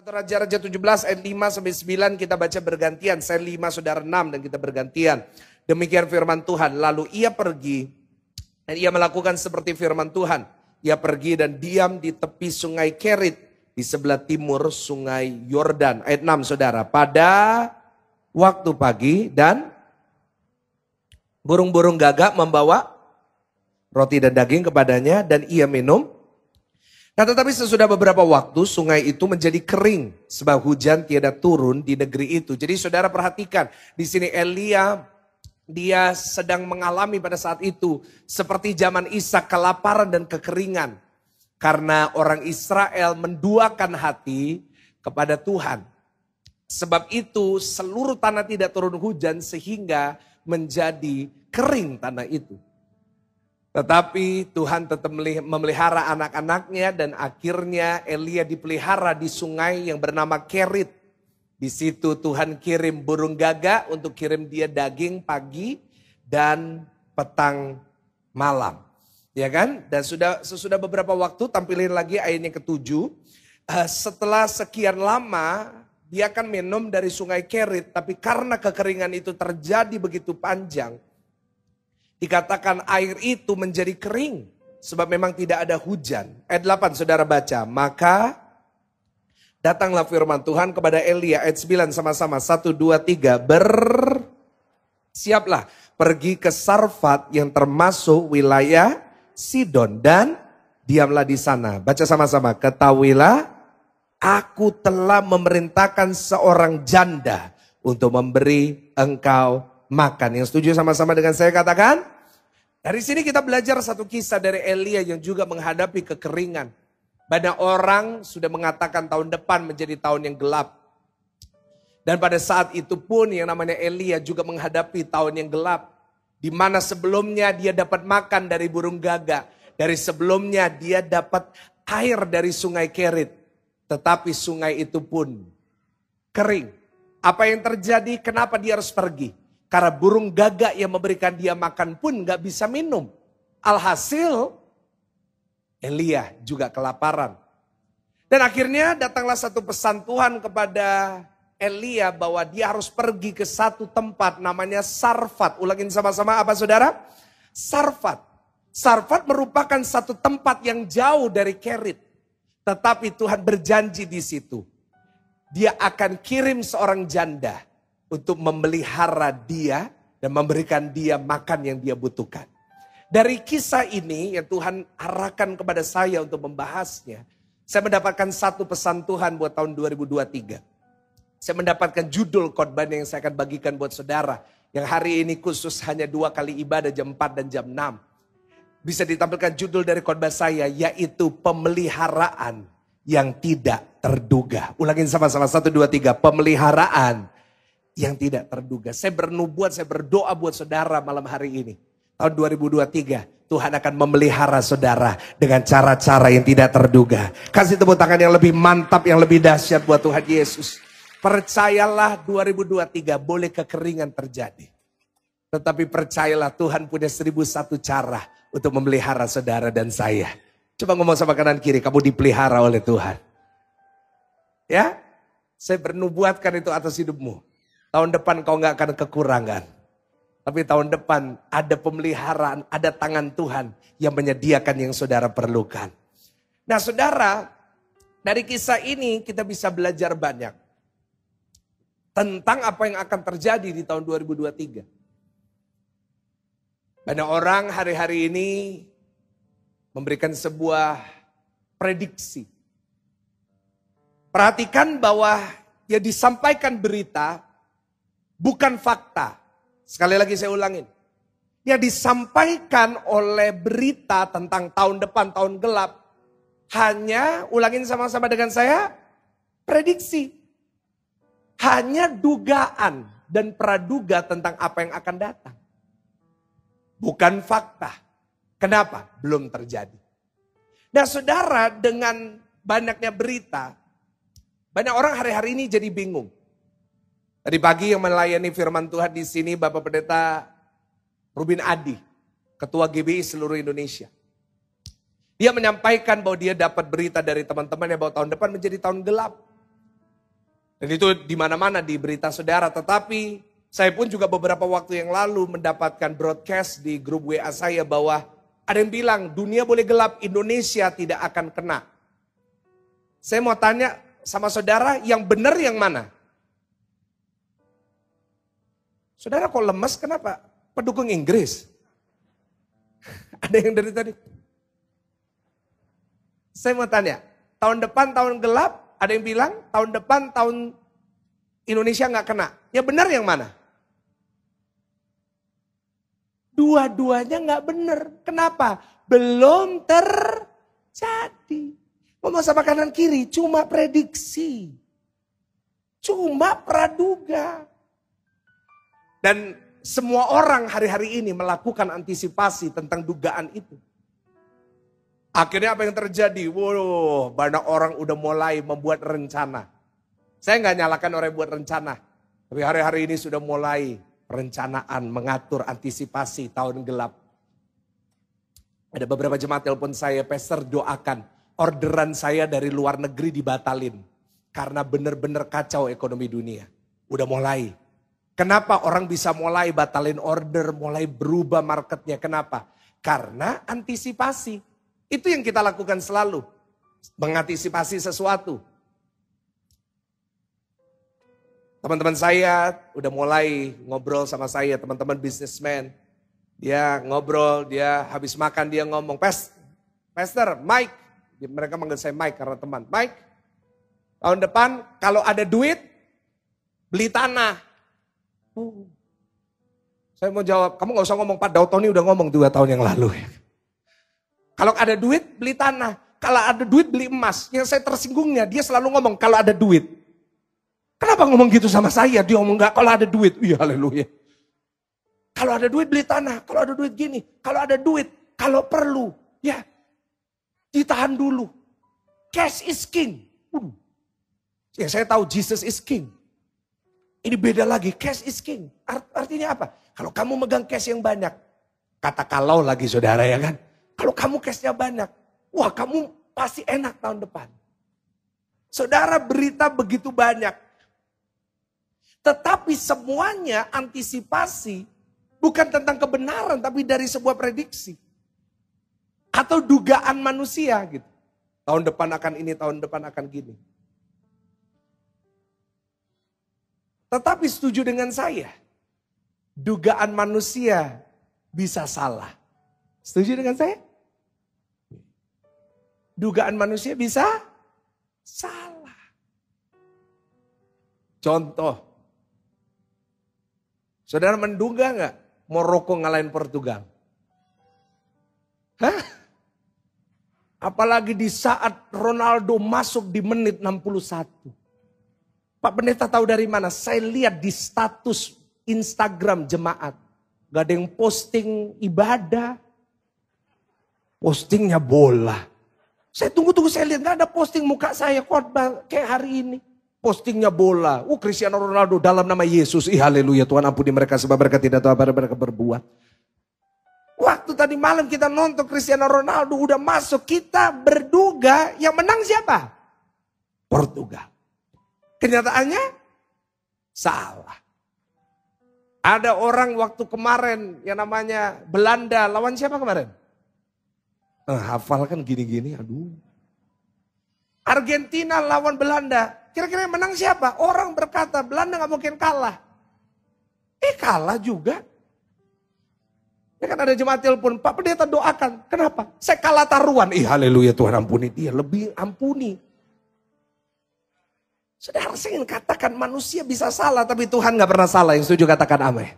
1 Raja-Raja 17 ayat 5 sampai 9 kita baca bergantian. Saya 5 saudara 6 dan kita bergantian. Demikian firman Tuhan. Lalu ia pergi dan ia melakukan seperti firman Tuhan. Ia pergi dan diam di tepi sungai Kerit di sebelah timur sungai Yordan. Ayat 6 saudara. Pada waktu pagi dan burung-burung gagak membawa roti dan daging kepadanya dan ia minum Nah tetapi sesudah beberapa waktu sungai itu menjadi kering sebab hujan tiada turun di negeri itu. Jadi saudara perhatikan di sini Elia dia sedang mengalami pada saat itu seperti zaman Ishak kelaparan dan kekeringan. Karena orang Israel menduakan hati kepada Tuhan. Sebab itu seluruh tanah tidak turun hujan sehingga menjadi kering tanah itu. Tetapi Tuhan tetap memelihara anak-anaknya dan akhirnya Elia dipelihara di sungai yang bernama Kerit. Di situ Tuhan kirim burung gagak untuk kirim dia daging pagi dan petang malam. Ya kan? Dan sudah sesudah beberapa waktu tampilin lagi ayatnya ketujuh. Uh, setelah sekian lama dia akan minum dari sungai Kerit. Tapi karena kekeringan itu terjadi begitu panjang Dikatakan air itu menjadi kering. Sebab memang tidak ada hujan. Ayat 8 saudara baca. Maka datanglah firman Tuhan kepada Elia. Ayat 9 sama-sama. 1, 2, 3. Bersiaplah pergi ke Sarfat yang termasuk wilayah Sidon. Dan diamlah di sana. Baca sama-sama. Ketahuilah aku telah memerintahkan seorang janda untuk memberi engkau makan. Yang setuju sama-sama dengan saya katakan? Dari sini kita belajar satu kisah dari Elia yang juga menghadapi kekeringan. Banyak orang sudah mengatakan tahun depan menjadi tahun yang gelap. Dan pada saat itu pun yang namanya Elia juga menghadapi tahun yang gelap. Di mana sebelumnya dia dapat makan dari burung gagak. Dari sebelumnya dia dapat air dari sungai Kerit. Tetapi sungai itu pun kering. Apa yang terjadi? Kenapa dia harus pergi? Karena burung gagak yang memberikan dia makan pun gak bisa minum. Alhasil Elia juga kelaparan. Dan akhirnya datanglah satu pesan Tuhan kepada Elia bahwa dia harus pergi ke satu tempat namanya Sarfat. Ulangin sama-sama apa saudara? Sarfat. Sarfat merupakan satu tempat yang jauh dari Kerit. Tetapi Tuhan berjanji di situ. Dia akan kirim seorang janda untuk memelihara dia dan memberikan dia makan yang dia butuhkan. Dari kisah ini yang Tuhan arahkan kepada saya untuk membahasnya, saya mendapatkan satu pesan Tuhan buat tahun 2023. Saya mendapatkan judul khotbah yang saya akan bagikan buat saudara. Yang hari ini khusus hanya dua kali ibadah jam 4 dan jam 6. Bisa ditampilkan judul dari khotbah saya yaitu pemeliharaan yang tidak terduga. Ulangin sama-sama satu dua tiga pemeliharaan yang tidak terduga. Saya bernubuat, saya berdoa buat saudara malam hari ini. Tahun 2023, Tuhan akan memelihara saudara dengan cara-cara yang tidak terduga. Kasih tepuk tangan yang lebih mantap, yang lebih dahsyat buat Tuhan Yesus. Percayalah 2023 boleh kekeringan terjadi. Tetapi percayalah Tuhan punya seribu satu cara untuk memelihara saudara dan saya. Coba ngomong sama kanan kiri, kamu dipelihara oleh Tuhan. Ya, saya bernubuatkan itu atas hidupmu. Tahun depan kau nggak akan kekurangan. Tapi tahun depan ada pemeliharaan, ada tangan Tuhan yang menyediakan yang saudara perlukan. Nah saudara, dari kisah ini kita bisa belajar banyak. Tentang apa yang akan terjadi di tahun 2023. Banyak orang hari-hari ini memberikan sebuah prediksi. Perhatikan bahwa ya disampaikan berita bukan fakta. Sekali lagi saya ulangin. Yang disampaikan oleh berita tentang tahun depan, tahun gelap. Hanya, ulangin sama-sama dengan saya, prediksi. Hanya dugaan dan praduga tentang apa yang akan datang. Bukan fakta. Kenapa? Belum terjadi. Nah saudara dengan banyaknya berita, banyak orang hari-hari ini jadi bingung. Tadi pagi yang melayani firman Tuhan di sini Bapak Pendeta Rubin Adi, Ketua GBI seluruh Indonesia. Dia menyampaikan bahwa dia dapat berita dari teman-temannya bahwa tahun depan menjadi tahun gelap. Dan itu di mana-mana di berita saudara. Tetapi saya pun juga beberapa waktu yang lalu mendapatkan broadcast di grup WA saya bahwa ada yang bilang dunia boleh gelap, Indonesia tidak akan kena. Saya mau tanya sama saudara, yang benar yang mana? Saudara kok lemes kenapa? Pendukung Inggris. Ada yang dari tadi. Saya mau tanya, tahun depan tahun gelap, ada yang bilang tahun depan tahun Indonesia nggak kena. Ya benar yang mana? Dua-duanya nggak benar. Kenapa? Belum terjadi. Ngomong sama kanan kiri, cuma prediksi. Cuma praduga. Dan semua orang hari-hari ini melakukan antisipasi tentang dugaan itu. Akhirnya apa yang terjadi? Wow, banyak orang udah mulai membuat rencana. Saya nggak nyalakan orang yang buat rencana. Tapi hari-hari ini sudah mulai perencanaan, mengatur, antisipasi tahun gelap. Ada beberapa jemaat telepon saya, Pastor doakan. Orderan saya dari luar negeri dibatalin. Karena benar-benar kacau ekonomi dunia. Udah mulai. Kenapa orang bisa mulai batalin order, mulai berubah marketnya? Kenapa? Karena antisipasi. Itu yang kita lakukan selalu. Mengantisipasi sesuatu. Teman-teman saya udah mulai ngobrol sama saya, teman-teman bisnismen. Dia ngobrol, dia habis makan dia ngomong, Pes, Pastor, Mike. Mereka manggil saya Mike karena teman. Mike, tahun depan kalau ada duit, beli tanah. Oh. Saya mau jawab, kamu gak usah ngomong Pak Dautoni udah ngomong dua tahun yang lalu. Kalau ada duit, beli tanah. Kalau ada duit, beli emas. Yang saya tersinggungnya, dia selalu ngomong, kalau ada duit. Kenapa ngomong gitu sama saya? Dia ngomong, enggak, kalau ada duit. Iya, haleluya. Kalau ada duit, beli tanah. Kalau ada duit gini. Kalau ada duit, kalau perlu. Ya, ditahan dulu. Cash is king. Uh. Ya, saya tahu Jesus is king. Ini beda lagi, cash is king. Art, artinya apa? Kalau kamu megang cash yang banyak, kata kalau lagi saudara ya kan. Kalau kamu cashnya banyak, wah kamu pasti enak tahun depan. Saudara berita begitu banyak. Tetapi semuanya antisipasi bukan tentang kebenaran tapi dari sebuah prediksi. Atau dugaan manusia gitu. Tahun depan akan ini, tahun depan akan gini. Tetapi setuju dengan saya, dugaan manusia bisa salah. Setuju dengan saya? Dugaan manusia bisa salah. Contoh, saudara menduga nggak Maroko ngalahin Portugal? Hah? Apalagi di saat Ronaldo masuk di menit 61. Pak Pendeta tahu dari mana? Saya lihat di status Instagram jemaat. Gak ada yang posting ibadah. Postingnya bola. Saya tunggu-tunggu saya lihat gak ada posting muka saya khotbah kayak hari ini. Postingnya bola. Oh Cristiano Ronaldo dalam nama Yesus. Ih haleluya Tuhan ampuni mereka sebab mereka tidak tahu apa mereka berbuat. Waktu tadi malam kita nonton Cristiano Ronaldo udah masuk. Kita berduga yang menang siapa? Portugal. Kenyataannya salah. Ada orang waktu kemarin yang namanya Belanda lawan siapa kemarin? Eh, hafal kan gini-gini, aduh. Argentina lawan Belanda. Kira-kira yang menang siapa? Orang berkata Belanda nggak mungkin kalah. Eh kalah juga. Ya kan ada jemaat telepon, Pak Pendeta doakan. Kenapa? Saya kalah taruhan. Ih haleluya Tuhan ampuni dia. Lebih ampuni. Saudara saya ingin katakan manusia bisa salah tapi Tuhan gak pernah salah. Yang setuju katakan amin.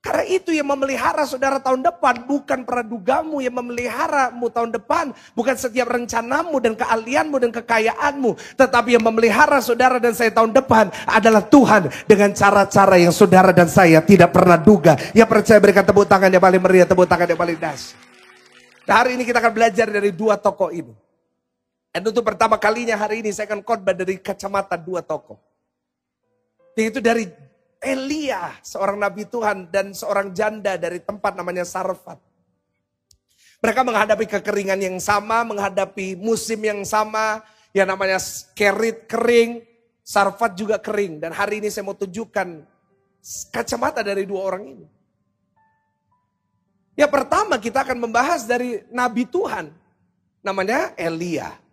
Karena itu yang memelihara saudara tahun depan bukan pradugamu yang memeliharamu tahun depan. Bukan setiap rencanamu dan keahlianmu dan kekayaanmu. Tetapi yang memelihara saudara dan saya tahun depan adalah Tuhan. Dengan cara-cara yang saudara dan saya tidak pernah duga. Yang percaya berikan tepuk tangan yang paling meriah, tepuk tangan yang paling dahsyat. Nah, hari ini kita akan belajar dari dua tokoh ini. Dan untuk pertama kalinya hari ini saya akan khotbah dari kacamata dua tokoh. Yaitu dari Elia, seorang nabi Tuhan dan seorang janda dari tempat namanya Sarfat. Mereka menghadapi kekeringan yang sama, menghadapi musim yang sama, yang namanya kerit kering. Sarfat juga kering. Dan hari ini saya mau tunjukkan kacamata dari dua orang ini. Ya pertama kita akan membahas dari Nabi Tuhan. Namanya Elia.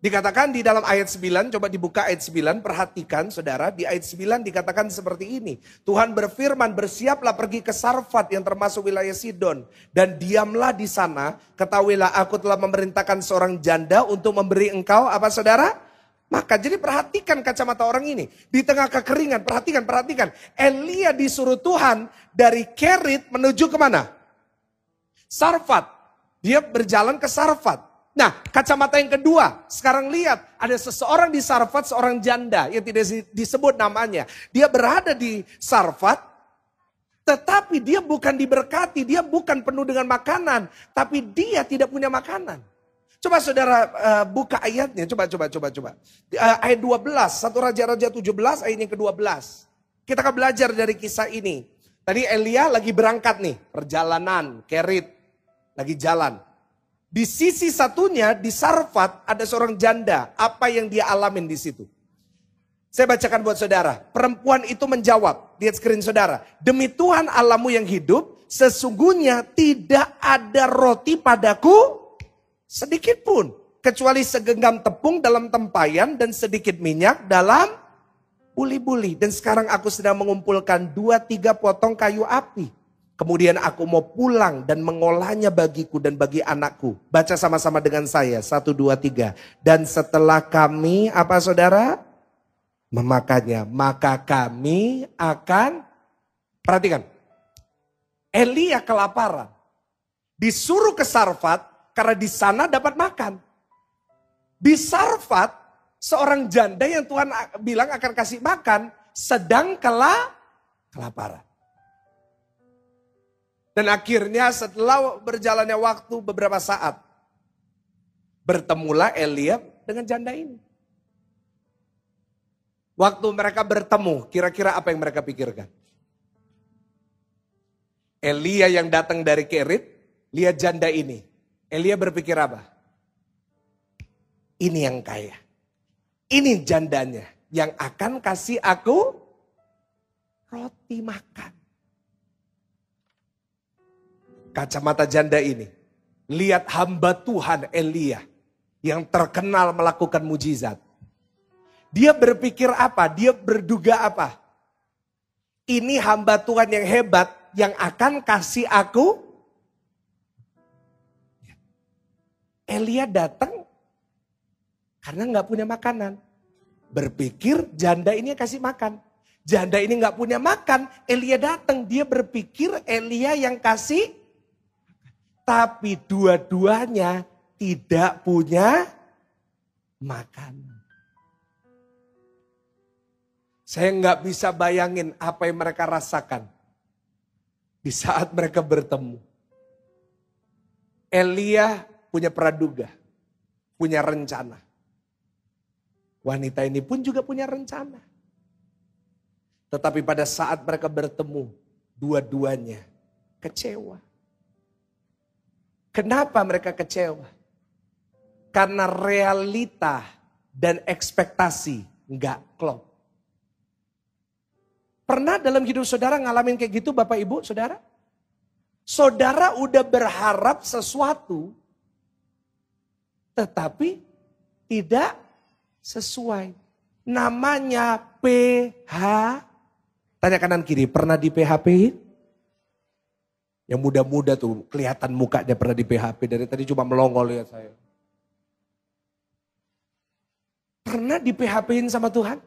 Dikatakan di dalam ayat 9, coba dibuka ayat 9, perhatikan saudara, di ayat 9 dikatakan seperti ini. Tuhan berfirman, bersiaplah pergi ke Sarfat yang termasuk wilayah Sidon. Dan diamlah di sana, ketahuilah aku telah memerintahkan seorang janda untuk memberi engkau, apa saudara? Maka jadi perhatikan kacamata orang ini. Di tengah kekeringan, perhatikan, perhatikan. Elia disuruh Tuhan dari Kerit menuju ke mana? Sarfat. Dia berjalan ke Sarfat. Nah, kacamata yang kedua, sekarang lihat ada seseorang di Sarfat, seorang janda yang tidak disebut namanya. Dia berada di Sarfat, tetapi dia bukan diberkati, dia bukan penuh dengan makanan, tapi dia tidak punya makanan. Coba saudara uh, buka ayatnya, coba coba coba coba. Uh, ayat 12, satu Raja-Raja 17 ayat yang ke-12. Kita akan belajar dari kisah ini. Tadi Elia lagi berangkat nih, perjalanan, kerit, lagi jalan. Di sisi satunya di Sarfat ada seorang janda. Apa yang dia alamin di situ? Saya bacakan buat saudara. Perempuan itu menjawab. Lihat screen saudara. Demi Tuhan Allahmu yang hidup. Sesungguhnya tidak ada roti padaku sedikit pun. Kecuali segenggam tepung dalam tempayan dan sedikit minyak dalam buli-buli. Dan sekarang aku sedang mengumpulkan dua tiga potong kayu api Kemudian aku mau pulang dan mengolahnya bagiku dan bagi anakku. Baca sama-sama dengan saya. Satu, dua, tiga. Dan setelah kami, apa saudara? Memakannya. Maka kami akan, perhatikan. Elia kelaparan. Disuruh ke Sarfat karena di sana dapat makan. Di Sarfat, seorang janda yang Tuhan bilang akan kasih makan, sedang kela, kelaparan. Dan akhirnya setelah berjalannya waktu beberapa saat, bertemulah Elia dengan janda ini. Waktu mereka bertemu, kira-kira apa yang mereka pikirkan? Elia yang datang dari Kerit, lihat janda ini. Elia berpikir apa? Ini yang kaya. Ini jandanya yang akan kasih aku roti makan kacamata janda ini. Lihat hamba Tuhan Elia yang terkenal melakukan mujizat. Dia berpikir apa? Dia berduga apa? Ini hamba Tuhan yang hebat yang akan kasih aku. Elia datang karena nggak punya makanan. Berpikir janda ini kasih makan. Janda ini nggak punya makan, Elia datang. Dia berpikir Elia yang kasih tapi dua-duanya tidak punya makanan. Saya nggak bisa bayangin apa yang mereka rasakan di saat mereka bertemu. Elia punya praduga, punya rencana. Wanita ini pun juga punya rencana. Tetapi pada saat mereka bertemu, dua-duanya kecewa. Kenapa mereka kecewa? Karena realita dan ekspektasi nggak klop. Pernah dalam hidup saudara ngalamin kayak gitu Bapak Ibu saudara? Saudara udah berharap sesuatu tetapi tidak sesuai. Namanya PH. Tanya kanan kiri, pernah di PHP? Yang muda-muda tuh kelihatan mukanya pernah di PHP dari tadi cuma melongol lihat saya. Pernah di PHP-in sama Tuhan?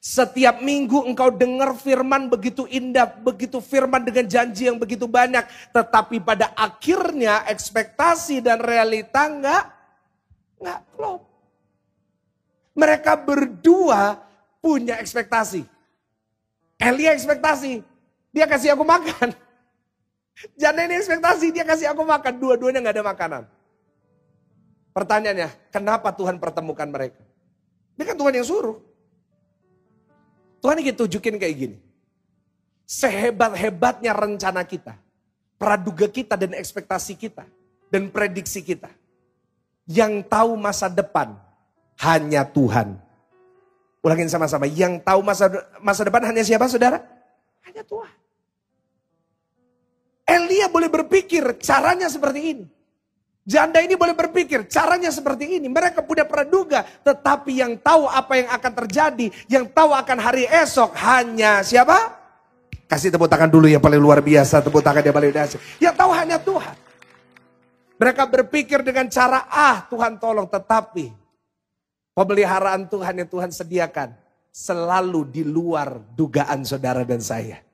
Setiap minggu engkau dengar firman begitu indah, begitu firman dengan janji yang begitu banyak. Tetapi pada akhirnya ekspektasi dan realita enggak, enggak klop. Mereka berdua punya ekspektasi. Elia ekspektasi, dia kasih aku makan. Jangan ini ekspektasi, dia kasih aku makan. Dua-duanya gak ada makanan. Pertanyaannya, kenapa Tuhan pertemukan mereka? Ini kan Tuhan yang suruh. Tuhan ingin tunjukin kayak gini. Sehebat-hebatnya rencana kita. Praduga kita dan ekspektasi kita. Dan prediksi kita. Yang tahu masa depan hanya Tuhan. Ulangin sama-sama, yang tahu masa masa depan hanya siapa saudara? Hanya Tuhan. Elia boleh berpikir caranya seperti ini. Janda ini boleh berpikir caranya seperti ini. Mereka punya praduga. Tetapi yang tahu apa yang akan terjadi. Yang tahu akan hari esok hanya siapa? Kasih tepuk tangan dulu yang paling luar biasa. Tepuk tangan yang paling dahsyat. Yang tahu hanya Tuhan. Mereka berpikir dengan cara ah Tuhan tolong. Tetapi pemeliharaan Tuhan yang Tuhan sediakan. Selalu di luar dugaan saudara dan saya.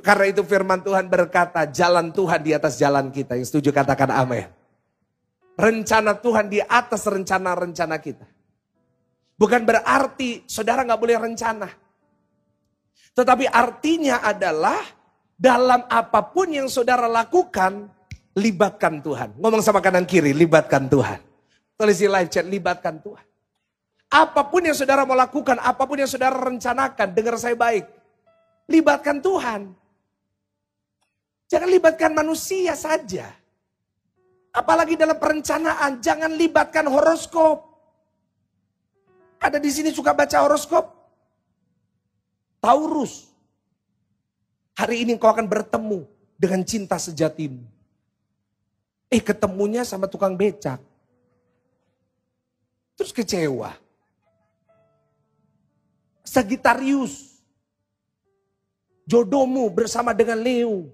Karena itu firman Tuhan berkata, jalan Tuhan di atas jalan kita. Yang setuju katakan amin. Rencana Tuhan di atas rencana-rencana kita. Bukan berarti saudara nggak boleh rencana. Tetapi artinya adalah dalam apa pun yang saudara lakukan, libatkan Tuhan. Ngomong sama kanan kiri, libatkan Tuhan. Tulis di live chat, libatkan Tuhan. Apa pun yang saudara mau lakukan, apa pun yang saudara rencanakan, dengar saya baik. Libatkan Tuhan. Jangan libatkan manusia saja. Apalagi dalam perencanaan, jangan libatkan horoskop. Ada di sini suka baca horoskop? Taurus. Hari ini kau akan bertemu dengan cinta sejatimu. Eh ketemunya sama tukang becak. Terus kecewa. Sagitarius jodohmu bersama dengan Leo.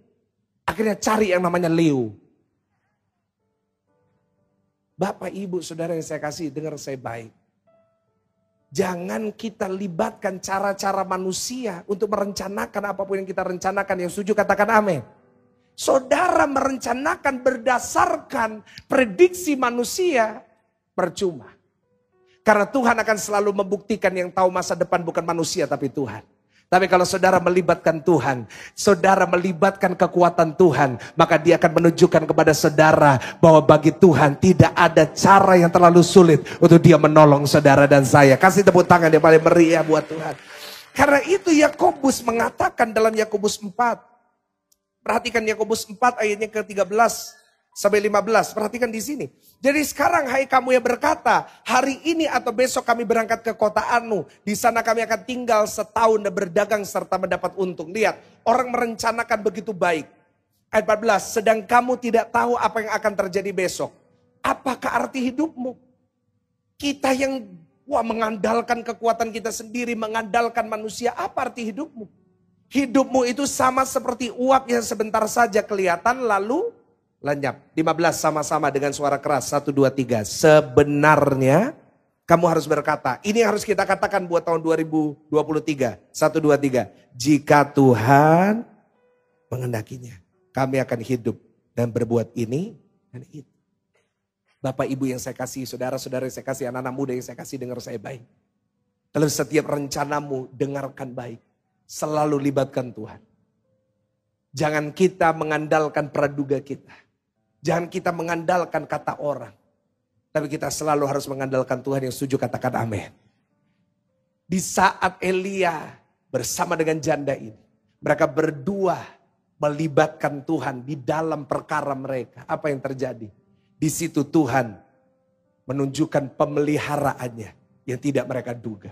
Akhirnya cari yang namanya Leo. Bapak, ibu, saudara yang saya kasih, dengar saya baik. Jangan kita libatkan cara-cara manusia untuk merencanakan apa pun yang kita rencanakan. Yang setuju katakan amin. Saudara merencanakan berdasarkan prediksi manusia, percuma. Karena Tuhan akan selalu membuktikan yang tahu masa depan bukan manusia tapi Tuhan. Tapi kalau saudara melibatkan Tuhan, saudara melibatkan kekuatan Tuhan, maka dia akan menunjukkan kepada saudara bahwa bagi Tuhan tidak ada cara yang terlalu sulit untuk dia menolong saudara dan saya. Kasih tepuk tangan yang paling meriah buat Tuhan. Karena itu Yakobus mengatakan dalam Yakobus 4. Perhatikan Yakobus 4 ayatnya ke-13 sampai 15. Perhatikan di sini. Jadi sekarang hai kamu yang berkata, hari ini atau besok kami berangkat ke kota Anu. Di sana kami akan tinggal setahun dan berdagang serta mendapat untung. Lihat, orang merencanakan begitu baik. Ayat 14, sedang kamu tidak tahu apa yang akan terjadi besok. Apakah arti hidupmu? Kita yang wah mengandalkan kekuatan kita sendiri, mengandalkan manusia, apa arti hidupmu? Hidupmu itu sama seperti uap yang sebentar saja kelihatan lalu lenyap. 15 sama-sama dengan suara keras. 1, 2, 3. Sebenarnya kamu harus berkata. Ini harus kita katakan buat tahun 2023. 1, 2, 3. Jika Tuhan mengendakinya. Kami akan hidup dan berbuat ini dan itu. Bapak ibu yang saya kasih, saudara-saudara yang saya kasih, anak-anak muda yang saya kasih dengar saya baik. Dalam setiap rencanamu dengarkan baik. Selalu libatkan Tuhan. Jangan kita mengandalkan praduga kita. Jangan kita mengandalkan kata orang. Tapi kita selalu harus mengandalkan Tuhan yang setuju katakan amin. Di saat Elia bersama dengan janda ini. Mereka berdua melibatkan Tuhan di dalam perkara mereka. Apa yang terjadi? Di situ Tuhan menunjukkan pemeliharaannya yang tidak mereka duga.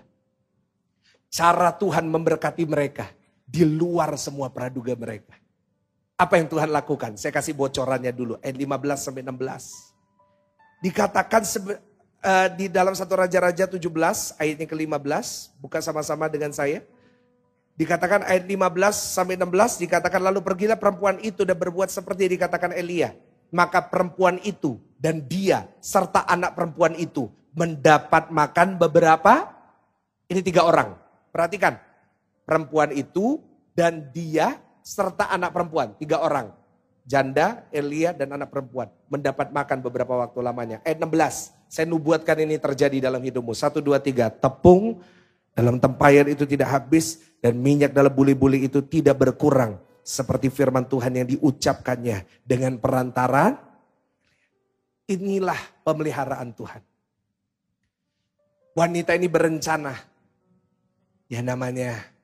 Cara Tuhan memberkati mereka di luar semua praduga mereka. Apa yang Tuhan lakukan? Saya kasih bocorannya dulu. Ayat 15 sampai 16. Dikatakan uh, di dalam satu Raja-Raja 17 ayatnya ke-15. Buka sama-sama dengan saya. Dikatakan ayat 15 sampai 16 dikatakan lalu pergilah perempuan itu dan berbuat seperti dikatakan Elia. Maka perempuan itu dan dia serta anak perempuan itu mendapat makan beberapa ini tiga orang. Perhatikan. Perempuan itu dan dia serta anak perempuan, tiga orang. Janda, Elia, dan anak perempuan. Mendapat makan beberapa waktu lamanya. Ayat 16, saya nubuatkan ini terjadi dalam hidupmu. Satu, dua, tiga. Tepung dalam tempayan itu tidak habis. Dan minyak dalam buli-buli itu tidak berkurang. Seperti firman Tuhan yang diucapkannya. Dengan perantara, inilah pemeliharaan Tuhan. Wanita ini berencana. Ya namanya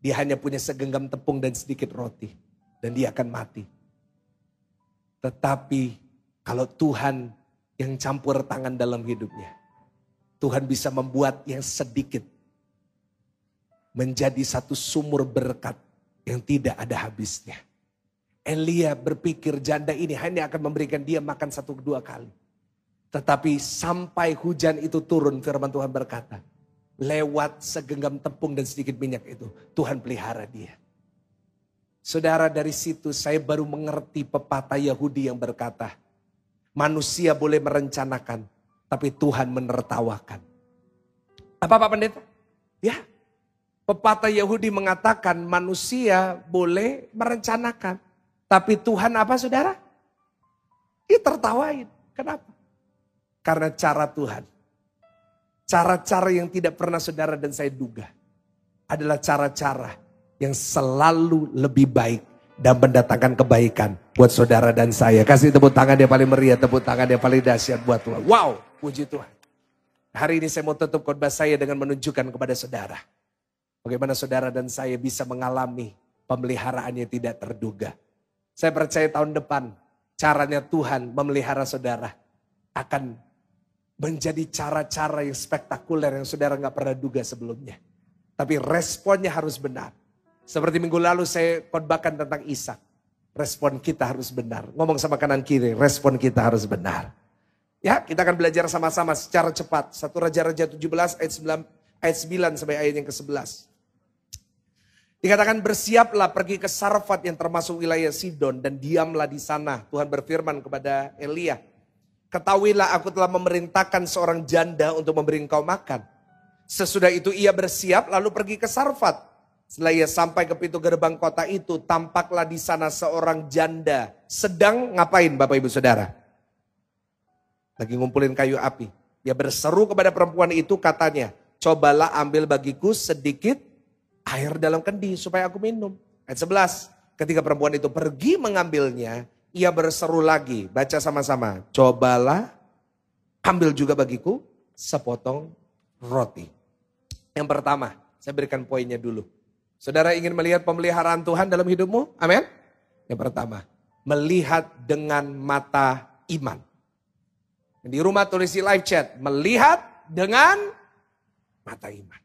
dia hanya punya segenggam tepung dan sedikit roti. Dan dia akan mati. Tetapi kalau Tuhan yang campur tangan dalam hidupnya. Tuhan bisa membuat yang sedikit menjadi satu sumur berkat yang tidak ada habisnya. Elia berpikir janda ini hanya akan memberikan dia makan satu dua kali. Tetapi sampai hujan itu turun firman Tuhan berkata. Lewat segenggam tepung dan sedikit minyak itu. Tuhan pelihara dia. Saudara dari situ saya baru mengerti pepatah Yahudi yang berkata. Manusia boleh merencanakan. Tapi Tuhan menertawakan. Apa Pak Pendeta? Ya. Pepatah Yahudi mengatakan manusia boleh merencanakan. Tapi Tuhan apa saudara? Dia tertawain. Kenapa? Karena cara Tuhan. Cara-cara yang tidak pernah saudara dan saya duga. Adalah cara-cara yang selalu lebih baik dan mendatangkan kebaikan buat saudara dan saya. Kasih tepuk tangan yang paling meriah, tepuk tangan yang paling dahsyat buat Tuhan. Wow, puji Tuhan. Hari ini saya mau tutup khotbah saya dengan menunjukkan kepada saudara. Bagaimana saudara dan saya bisa mengalami pemeliharaan yang tidak terduga. Saya percaya tahun depan caranya Tuhan memelihara saudara akan menjadi cara-cara yang spektakuler yang saudara nggak pernah duga sebelumnya. Tapi responnya harus benar. Seperti minggu lalu saya khotbahkan tentang Ishak. Respon kita harus benar. Ngomong sama kanan kiri, respon kita harus benar. Ya, kita akan belajar sama-sama secara cepat. Satu Raja-Raja 17 ayat 9, ayat 9 sampai ayat yang ke-11. Dikatakan bersiaplah pergi ke Sarfat yang termasuk wilayah Sidon dan diamlah di sana. Tuhan berfirman kepada Elia. Ketahuilah aku telah memerintahkan seorang janda untuk memberi engkau makan. Sesudah itu ia bersiap lalu pergi ke Sarfat. Setelah ia sampai ke pintu gerbang kota itu, tampaklah di sana seorang janda. Sedang ngapain Bapak Ibu Saudara? Lagi ngumpulin kayu api. Dia berseru kepada perempuan itu katanya, cobalah ambil bagiku sedikit air dalam kendi supaya aku minum. Ayat 11, ketika perempuan itu pergi mengambilnya, ia berseru lagi, baca sama-sama. Cobalah ambil juga bagiku sepotong roti. Yang pertama, saya berikan poinnya dulu. Saudara ingin melihat pemeliharaan Tuhan dalam hidupmu? Amin. Yang pertama, melihat dengan mata iman. Di rumah tulis di live chat, melihat dengan mata iman.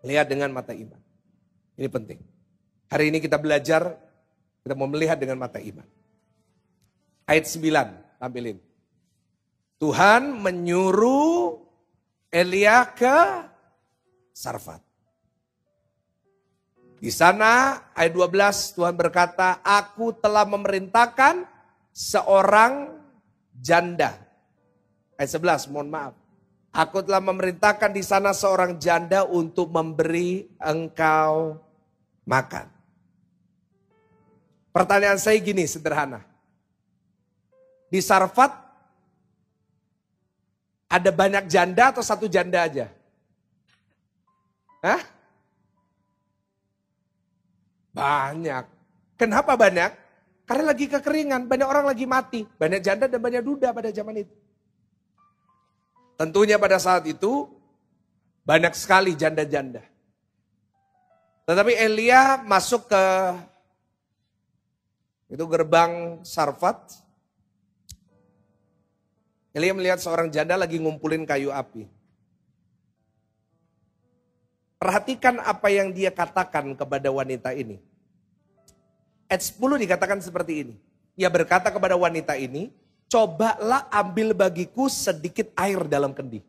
Lihat dengan mata iman. Ini penting. Hari ini kita belajar, kita mau melihat dengan mata iman. Ayat 9, tampilin. Tuhan menyuruh Elia ke Sarfat. Di sana ayat 12 Tuhan berkata, aku telah memerintahkan seorang janda. Ayat 11, mohon maaf. Aku telah memerintahkan di sana seorang janda untuk memberi engkau makan. Pertanyaan saya gini sederhana. Di Sarfat ada banyak janda atau satu janda aja? Hah? Banyak. Kenapa banyak? Karena lagi kekeringan, banyak orang lagi mati. Banyak janda dan banyak duda pada zaman itu. Tentunya pada saat itu banyak sekali janda-janda. Tetapi Elia masuk ke itu gerbang Sarfat. Elia melihat seorang janda lagi ngumpulin kayu api. Perhatikan apa yang dia katakan kepada wanita ini. Ayat 10 dikatakan seperti ini. Ia berkata kepada wanita ini, cobalah ambil bagiku sedikit air dalam kendi.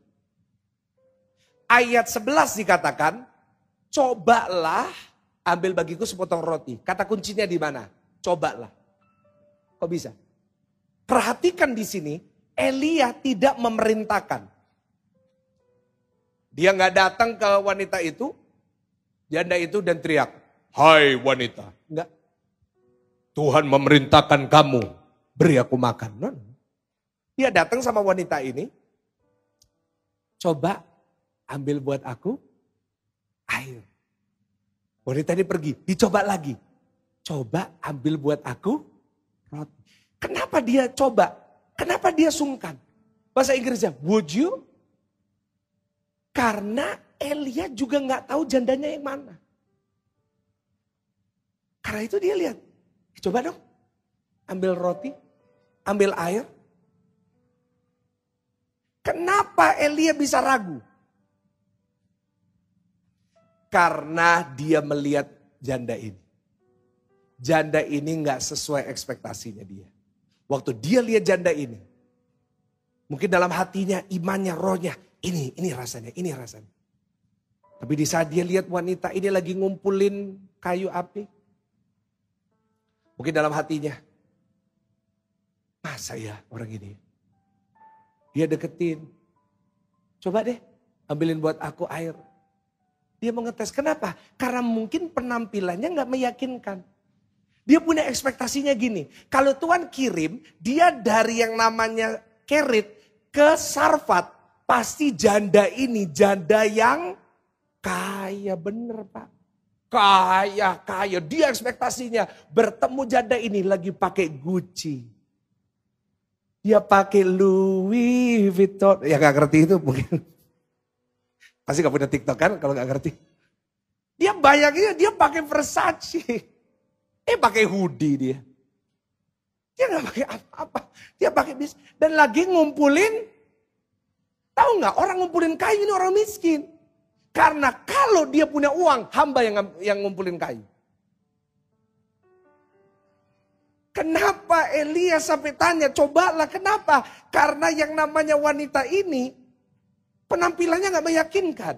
Ayat 11 dikatakan, cobalah ambil bagiku sepotong roti. Kata kuncinya di mana? Cobalah. Kok bisa? Perhatikan di sini, Elia tidak memerintahkan. Dia nggak datang ke wanita itu, janda itu dan teriak, Hai wanita. Enggak. Tuhan memerintahkan kamu, beri aku makan. Non. Dia datang sama wanita ini, coba ambil buat aku air. Wanita ini pergi, dicoba lagi. Coba ambil buat aku roti. Kenapa dia coba? Kenapa dia sungkan? Bahasa Inggrisnya, would you? Karena Elia juga nggak tahu jandanya yang mana. Karena itu dia lihat, coba dong, ambil roti, ambil air, Kenapa Elia bisa ragu? Karena dia melihat janda ini. Janda ini nggak sesuai ekspektasinya dia. Waktu dia lihat janda ini. Mungkin dalam hatinya, imannya, rohnya. Ini, ini rasanya, ini rasanya. Tapi di saat dia lihat wanita ini lagi ngumpulin kayu api. Mungkin dalam hatinya. Masa ya orang ini dia deketin. Coba deh ambilin buat aku air. Dia mau ngetes. Kenapa? Karena mungkin penampilannya nggak meyakinkan. Dia punya ekspektasinya gini. Kalau Tuhan kirim, dia dari yang namanya kerit ke Sarfat. Pasti janda ini, janda yang kaya bener pak. Kaya, kaya. Dia ekspektasinya bertemu janda ini lagi pakai Gucci dia pakai Louis Vuitton. Ya gak ngerti itu mungkin. Pasti gak punya TikTok kan kalau gak ngerti. Dia bayanginnya dia pakai Versace. Eh pakai hoodie dia. Dia gak pakai apa-apa. Dia pakai bis. Dan lagi ngumpulin. Tahu nggak orang ngumpulin kayu ini orang miskin. Karena kalau dia punya uang, hamba yang yang ngumpulin kayu. Kenapa Elia sampai tanya? Cobalah kenapa? Karena yang namanya wanita ini penampilannya nggak meyakinkan.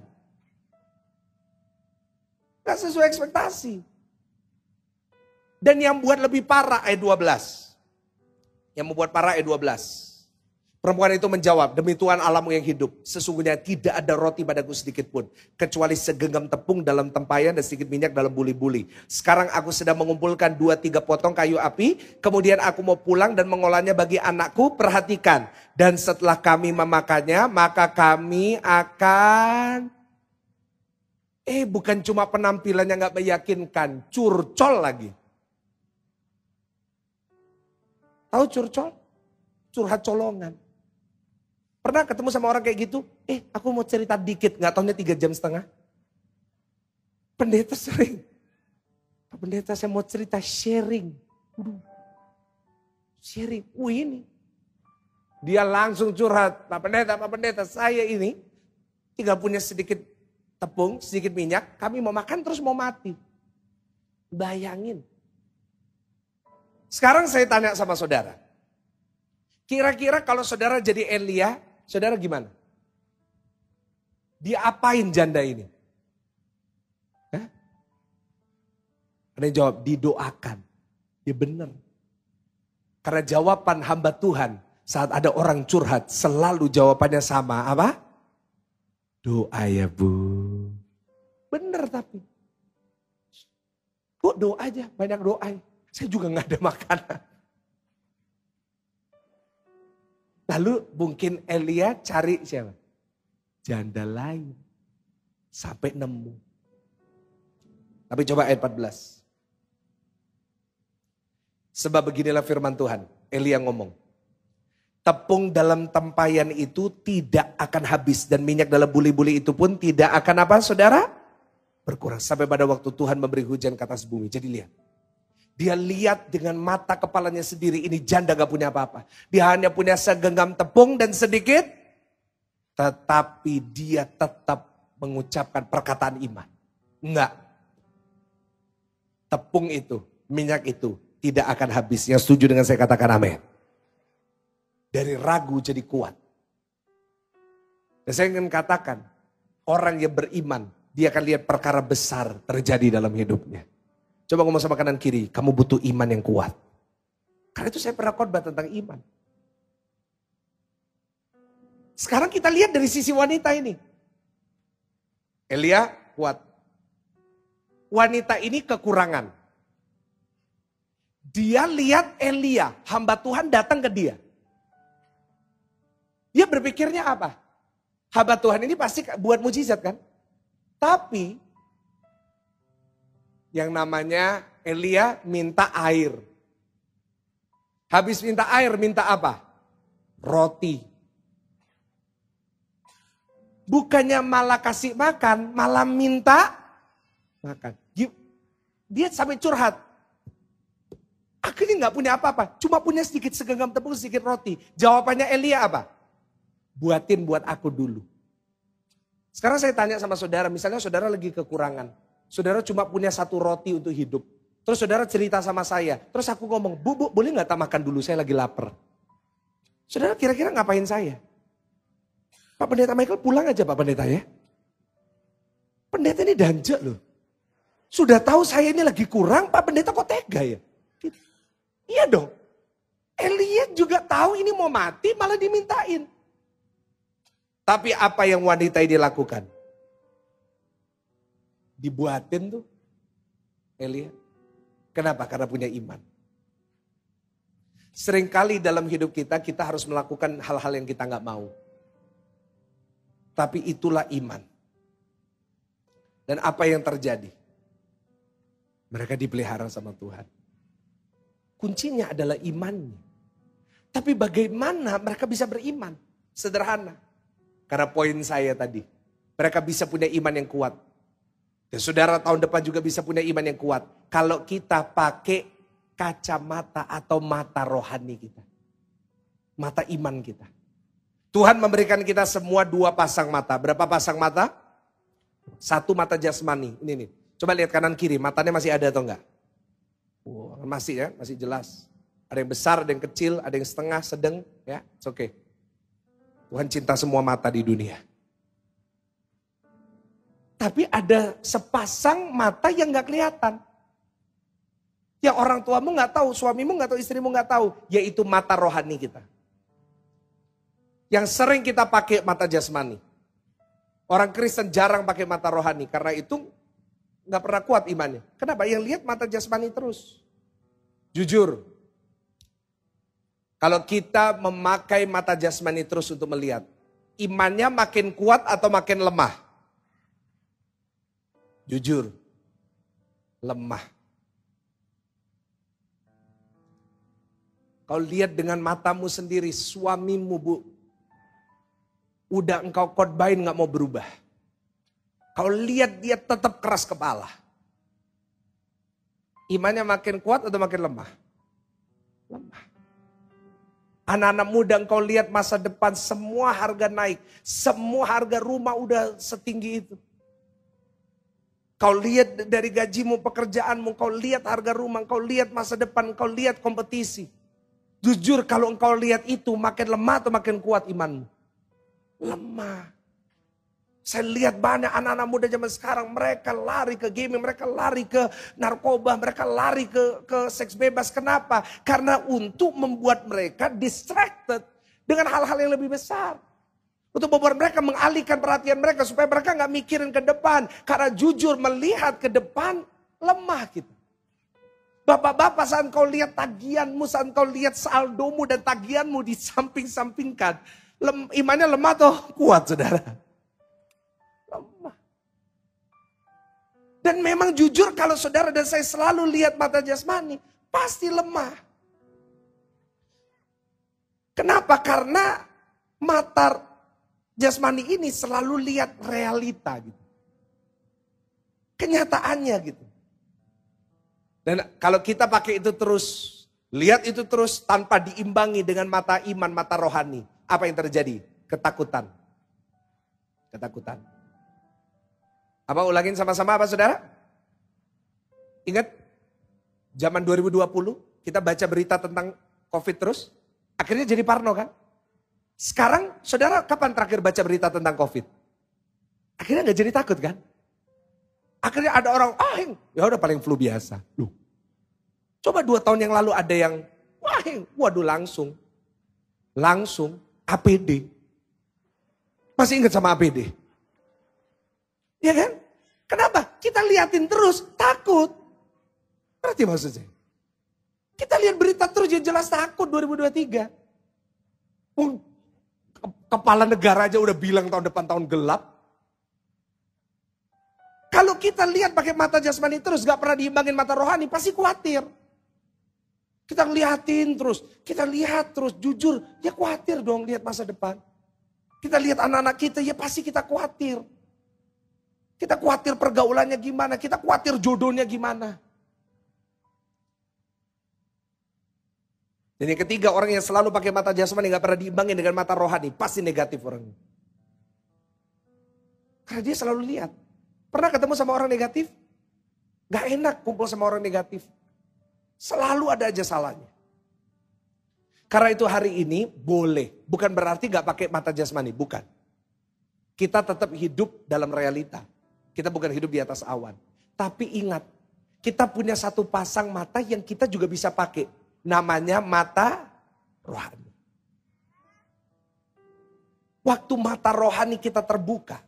Gak sesuai ekspektasi. Dan yang buat lebih parah ayat 12. Yang membuat parah ayat 12. Perempuan itu menjawab, demi Tuhan Allahmu yang hidup, sesungguhnya tidak ada roti padaku sedikit pun, kecuali segenggam tepung dalam tempayan dan sedikit minyak dalam buli-buli. Sekarang aku sedang mengumpulkan dua tiga potong kayu api, kemudian aku mau pulang dan mengolahnya bagi anakku, perhatikan. Dan setelah kami memakannya, maka kami akan... Eh bukan cuma penampilannya nggak meyakinkan, curcol lagi. Tahu curcol? Curhat colongan. Pernah ketemu sama orang kayak gitu? Eh, aku mau cerita dikit, nggak tahunya tiga jam setengah. Pendeta sering. Pendeta saya mau cerita sharing. Sharing. Wih ini. Dia langsung curhat. Pak pendeta, Pak pendeta saya ini tinggal punya sedikit tepung, sedikit minyak. Kami mau makan terus mau mati. Bayangin. Sekarang saya tanya sama saudara. Kira-kira kalau saudara jadi Elia, Saudara gimana? Dia apain janda ini? Hah? Ada jawab, didoakan. Ya benar. Karena jawaban hamba Tuhan saat ada orang curhat selalu jawabannya sama. Apa? Doa ya bu. Benar tapi. Bu doa aja, banyak doa. Saya juga nggak ada makanan. Lalu mungkin Elia cari siapa? Janda lain. Sampai nemu. Tapi coba ayat 14. Sebab beginilah firman Tuhan. Elia ngomong. Tepung dalam tempayan itu tidak akan habis. Dan minyak dalam buli-buli itu pun tidak akan apa saudara? Berkurang. Sampai pada waktu Tuhan memberi hujan ke atas bumi. Jadi lihat. Dia lihat dengan mata kepalanya sendiri ini janda gak punya apa-apa. Dia hanya punya segenggam tepung dan sedikit. Tetapi dia tetap mengucapkan perkataan iman. Enggak. Tepung itu, minyak itu tidak akan habis. Yang setuju dengan saya katakan amin. Dari ragu jadi kuat. Dan saya ingin katakan, orang yang beriman, dia akan lihat perkara besar terjadi dalam hidupnya. Coba ngomong sama kanan kiri, kamu butuh iman yang kuat. Karena itu saya pernah khotbah tentang iman. Sekarang kita lihat dari sisi wanita ini. Elia kuat. Wanita ini kekurangan. Dia lihat Elia, hamba Tuhan datang ke dia. Dia berpikirnya apa? Hamba Tuhan ini pasti buat mujizat kan? Tapi yang namanya Elia minta air. Habis minta air, minta apa? Roti. Bukannya malah kasih makan, malah minta makan. Dia sampai curhat. Akhirnya nggak punya apa-apa, cuma punya sedikit segenggam tepung, sedikit roti. Jawabannya Elia apa? buatin buat aku dulu. Sekarang saya tanya sama saudara, misalnya saudara lagi kekurangan. Saudara cuma punya satu roti untuk hidup. Terus saudara cerita sama saya. Terus aku ngomong, bu, bu boleh nggak tak makan dulu, saya lagi lapar. Saudara kira-kira ngapain saya? Pak Pendeta Michael pulang aja Pak Pendeta ya. Pendeta ini danjak loh. Sudah tahu saya ini lagi kurang, Pak Pendeta kok tega ya? Iya dong. Elia juga tahu ini mau mati malah dimintain. Tapi apa yang wanita ini lakukan? Dibuatin tuh Elia. Kenapa? Karena punya iman. Seringkali dalam hidup kita, kita harus melakukan hal-hal yang kita nggak mau. Tapi itulah iman. Dan apa yang terjadi? Mereka dipelihara sama Tuhan. Kuncinya adalah imannya. Tapi bagaimana mereka bisa beriman? Sederhana. Karena poin saya tadi. Mereka bisa punya iman yang kuat. Dan saudara tahun depan juga bisa punya iman yang kuat. Kalau kita pakai kacamata atau mata rohani kita. Mata iman kita. Tuhan memberikan kita semua dua pasang mata. Berapa pasang mata? Satu mata jasmani. Ini nih. Coba lihat kanan kiri, matanya masih ada atau enggak? Wow, masih ya, masih jelas. Ada yang besar, ada yang kecil, ada yang setengah, sedang, ya, oke. Okay. Tuhan cinta semua mata di dunia. Tapi ada sepasang mata yang nggak kelihatan. Yang orang tuamu nggak tahu, suamimu nggak tahu, istrimu nggak tahu, yaitu mata rohani kita. Yang sering kita pakai mata jasmani. Orang Kristen jarang pakai mata rohani karena itu nggak pernah kuat imannya. Kenapa? Yang lihat mata jasmani terus. Jujur. Kalau kita memakai mata jasmani terus untuk melihat, imannya makin kuat atau makin lemah? Jujur. Lemah. Kau lihat dengan matamu sendiri, suamimu bu, udah engkau khotbahin nggak mau berubah. Kau lihat dia tetap keras kepala. Imannya makin kuat atau makin lemah? Lemah. Anak-anak muda engkau lihat masa depan semua harga naik. Semua harga rumah udah setinggi itu. Kau lihat dari gajimu, pekerjaanmu, kau lihat harga rumah, kau lihat masa depan, kau lihat kompetisi. Jujur kalau engkau lihat itu makin lemah atau makin kuat imanmu? Lemah. Saya lihat banyak anak-anak muda zaman sekarang mereka lari ke gaming, mereka lari ke narkoba, mereka lari ke ke seks bebas. Kenapa? Karena untuk membuat mereka distracted dengan hal-hal yang lebih besar. Untuk membuat mereka mengalihkan perhatian mereka supaya mereka nggak mikirin ke depan. Karena jujur melihat ke depan lemah kita. Bapak-bapak saat kau lihat tagihanmu, saat kau lihat saldomu dan tagihanmu di samping-sampingkan. Lem, imannya lemah atau kuat saudara? Lemah. Dan memang jujur kalau saudara dan saya selalu lihat mata jasmani, pasti lemah. Kenapa? Karena mata jasmani ini selalu lihat realita gitu. Kenyataannya gitu. Dan kalau kita pakai itu terus, lihat itu terus tanpa diimbangi dengan mata iman, mata rohani. Apa yang terjadi? Ketakutan. Ketakutan. Apa ulangin sama-sama apa saudara? Ingat zaman 2020 kita baca berita tentang COVID terus. Akhirnya jadi parno kan? Sekarang saudara kapan terakhir baca berita tentang COVID? Akhirnya nggak jadi takut kan? Akhirnya ada orang, ah ya udah paling flu biasa. Loh, coba dua tahun yang lalu ada yang, wah waduh langsung. Langsung APD. Masih ingat sama APD? Ya kan? Kenapa? Kita liatin terus, takut. Berarti maksudnya? Kita lihat berita terus, ya jelas takut 2023. Um, kepala negara aja udah bilang tahun depan tahun gelap. Kalau kita lihat pakai mata jasmani terus, gak pernah diimbangin mata rohani, pasti khawatir. Kita liatin terus, kita lihat terus, jujur, ya khawatir dong lihat masa depan. Kita lihat anak-anak kita, ya pasti kita khawatir. Kita khawatir pergaulannya gimana, kita khawatir jodohnya gimana. Dan yang ketiga orang yang selalu pakai mata jasmani nggak pernah diimbangi dengan mata rohani, pasti negatif orangnya. Karena dia selalu lihat. Pernah ketemu sama orang negatif? Gak enak kumpul sama orang negatif. Selalu ada aja salahnya. Karena itu hari ini boleh. Bukan berarti gak pakai mata jasmani, bukan. Kita tetap hidup dalam realita. Kita bukan hidup di atas awan. Tapi ingat, kita punya satu pasang mata yang kita juga bisa pakai. Namanya mata rohani. Waktu mata rohani kita terbuka.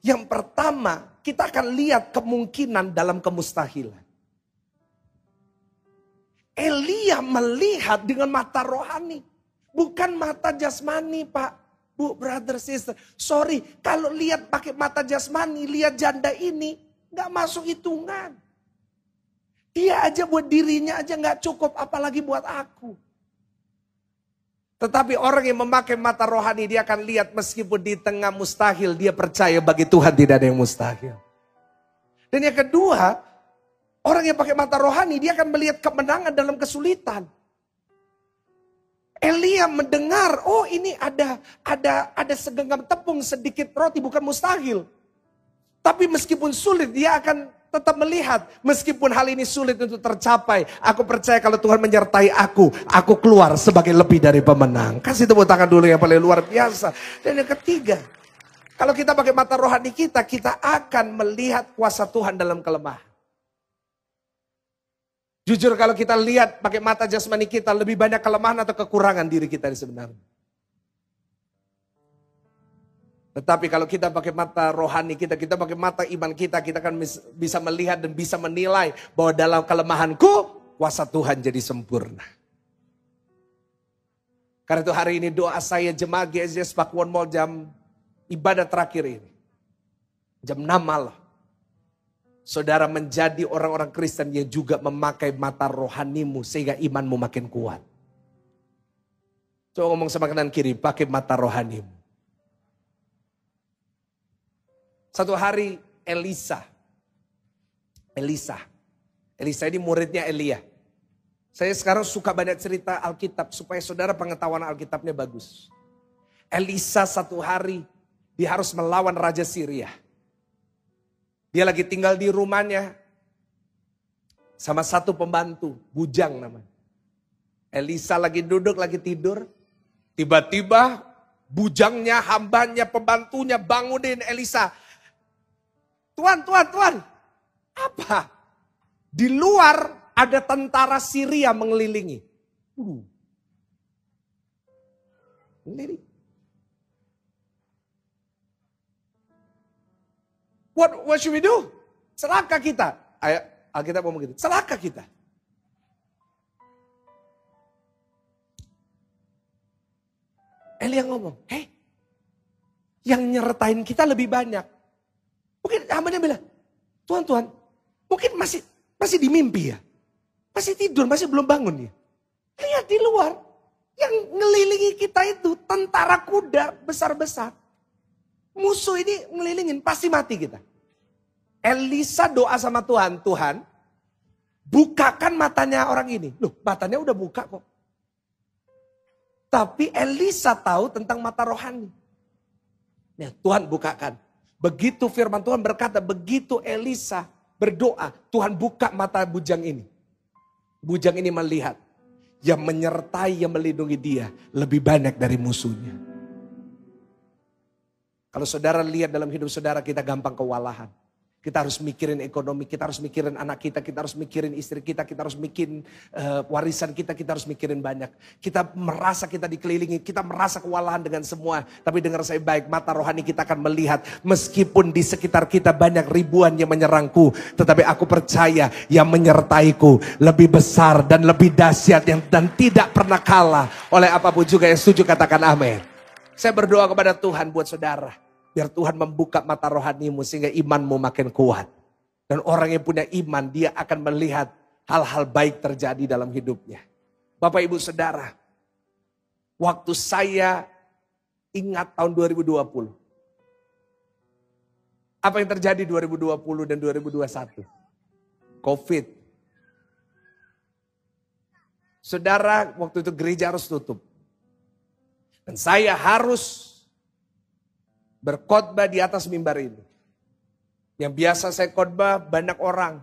Yang pertama, kita akan lihat kemungkinan dalam kemustahilan. Elia melihat dengan mata rohani. Bukan mata jasmani pak. Bu, brother, sister. Sorry, kalau lihat pakai mata jasmani, lihat janda ini, nggak masuk hitungan. Dia aja buat dirinya aja nggak cukup, apalagi buat aku. Tetapi orang yang memakai mata rohani dia akan lihat meskipun di tengah mustahil dia percaya bagi Tuhan tidak ada yang mustahil. Dan yang kedua, orang yang pakai mata rohani dia akan melihat kemenangan dalam kesulitan. Elia mendengar, oh ini ada ada ada segenggam tepung sedikit roti bukan mustahil. Tapi meskipun sulit dia akan tetap melihat meskipun hal ini sulit untuk tercapai. Aku percaya kalau Tuhan menyertai aku, aku keluar sebagai lebih dari pemenang. Kasih tepuk tangan dulu yang paling luar biasa. Dan yang ketiga, kalau kita pakai mata rohani kita, kita akan melihat kuasa Tuhan dalam kelemahan. Jujur kalau kita lihat pakai mata jasmani kita lebih banyak kelemahan atau kekurangan diri kita sebenarnya. Tetapi kalau kita pakai mata rohani kita, kita pakai mata iman kita, kita akan bisa melihat dan bisa menilai bahwa dalam kelemahanku kuasa Tuhan jadi sempurna. Karena itu hari ini doa saya jemaat GSS Pakuan Mall jam ibadah terakhir ini. Jam 6 malam saudara menjadi orang-orang Kristen yang juga memakai mata rohanimu sehingga imanmu makin kuat. Coba ngomong sama kanan kiri, pakai mata rohanimu. Satu hari Elisa, Elisa, Elisa ini muridnya Elia. Saya sekarang suka banyak cerita Alkitab supaya saudara pengetahuan Alkitabnya bagus. Elisa satu hari dia harus melawan Raja Syria. Dia lagi tinggal di rumahnya sama satu pembantu, bujang namanya. Elisa lagi duduk, lagi tidur. Tiba-tiba bujangnya, hambanya, pembantunya bangunin Elisa. Tuan, tuan, tuan. Apa? Di luar ada tentara Syria mengelilingi. Uh. What what should we do? Celaka kita. Ayo, Alkitab ngomong gitu. Celaka kita. Elia ngomong, hei, yang nyertain kita lebih banyak. Mungkin hambanya bilang, Tuhan, Tuhan, mungkin masih masih di mimpi ya. Masih tidur, masih belum bangun ya. Lihat di luar, yang ngelilingi kita itu tentara kuda besar-besar. Musuh ini ngelilingin, pasti mati kita. Elisa doa sama Tuhan, Tuhan bukakan matanya orang ini. Loh matanya udah buka kok. Tapi Elisa tahu tentang mata rohani. Ya, Tuhan bukakan. Begitu firman Tuhan berkata, begitu Elisa berdoa, Tuhan buka mata bujang ini. Bujang ini melihat yang menyertai, yang melindungi dia lebih banyak dari musuhnya. Kalau saudara lihat dalam hidup saudara kita gampang kewalahan. Kita harus mikirin ekonomi, kita harus mikirin anak kita, kita harus mikirin istri kita, kita harus mikirin uh, warisan kita, kita harus mikirin banyak. Kita merasa kita dikelilingi, kita merasa kewalahan dengan semua. Tapi dengar saya baik, mata rohani kita akan melihat. Meskipun di sekitar kita banyak ribuan yang menyerangku. Tetapi aku percaya yang menyertaiku lebih besar dan lebih dahsyat yang dan tidak pernah kalah oleh apa pun juga yang setuju katakan amin. Saya berdoa kepada Tuhan buat saudara Biar Tuhan membuka mata rohanimu sehingga imanmu makin kuat. Dan orang yang punya iman dia akan melihat hal-hal baik terjadi dalam hidupnya. Bapak ibu saudara, waktu saya ingat tahun 2020. Apa yang terjadi 2020 dan 2021? Covid. Saudara, waktu itu gereja harus tutup. Dan saya harus berkhotbah di atas mimbar ini. Yang biasa saya khotbah banyak orang.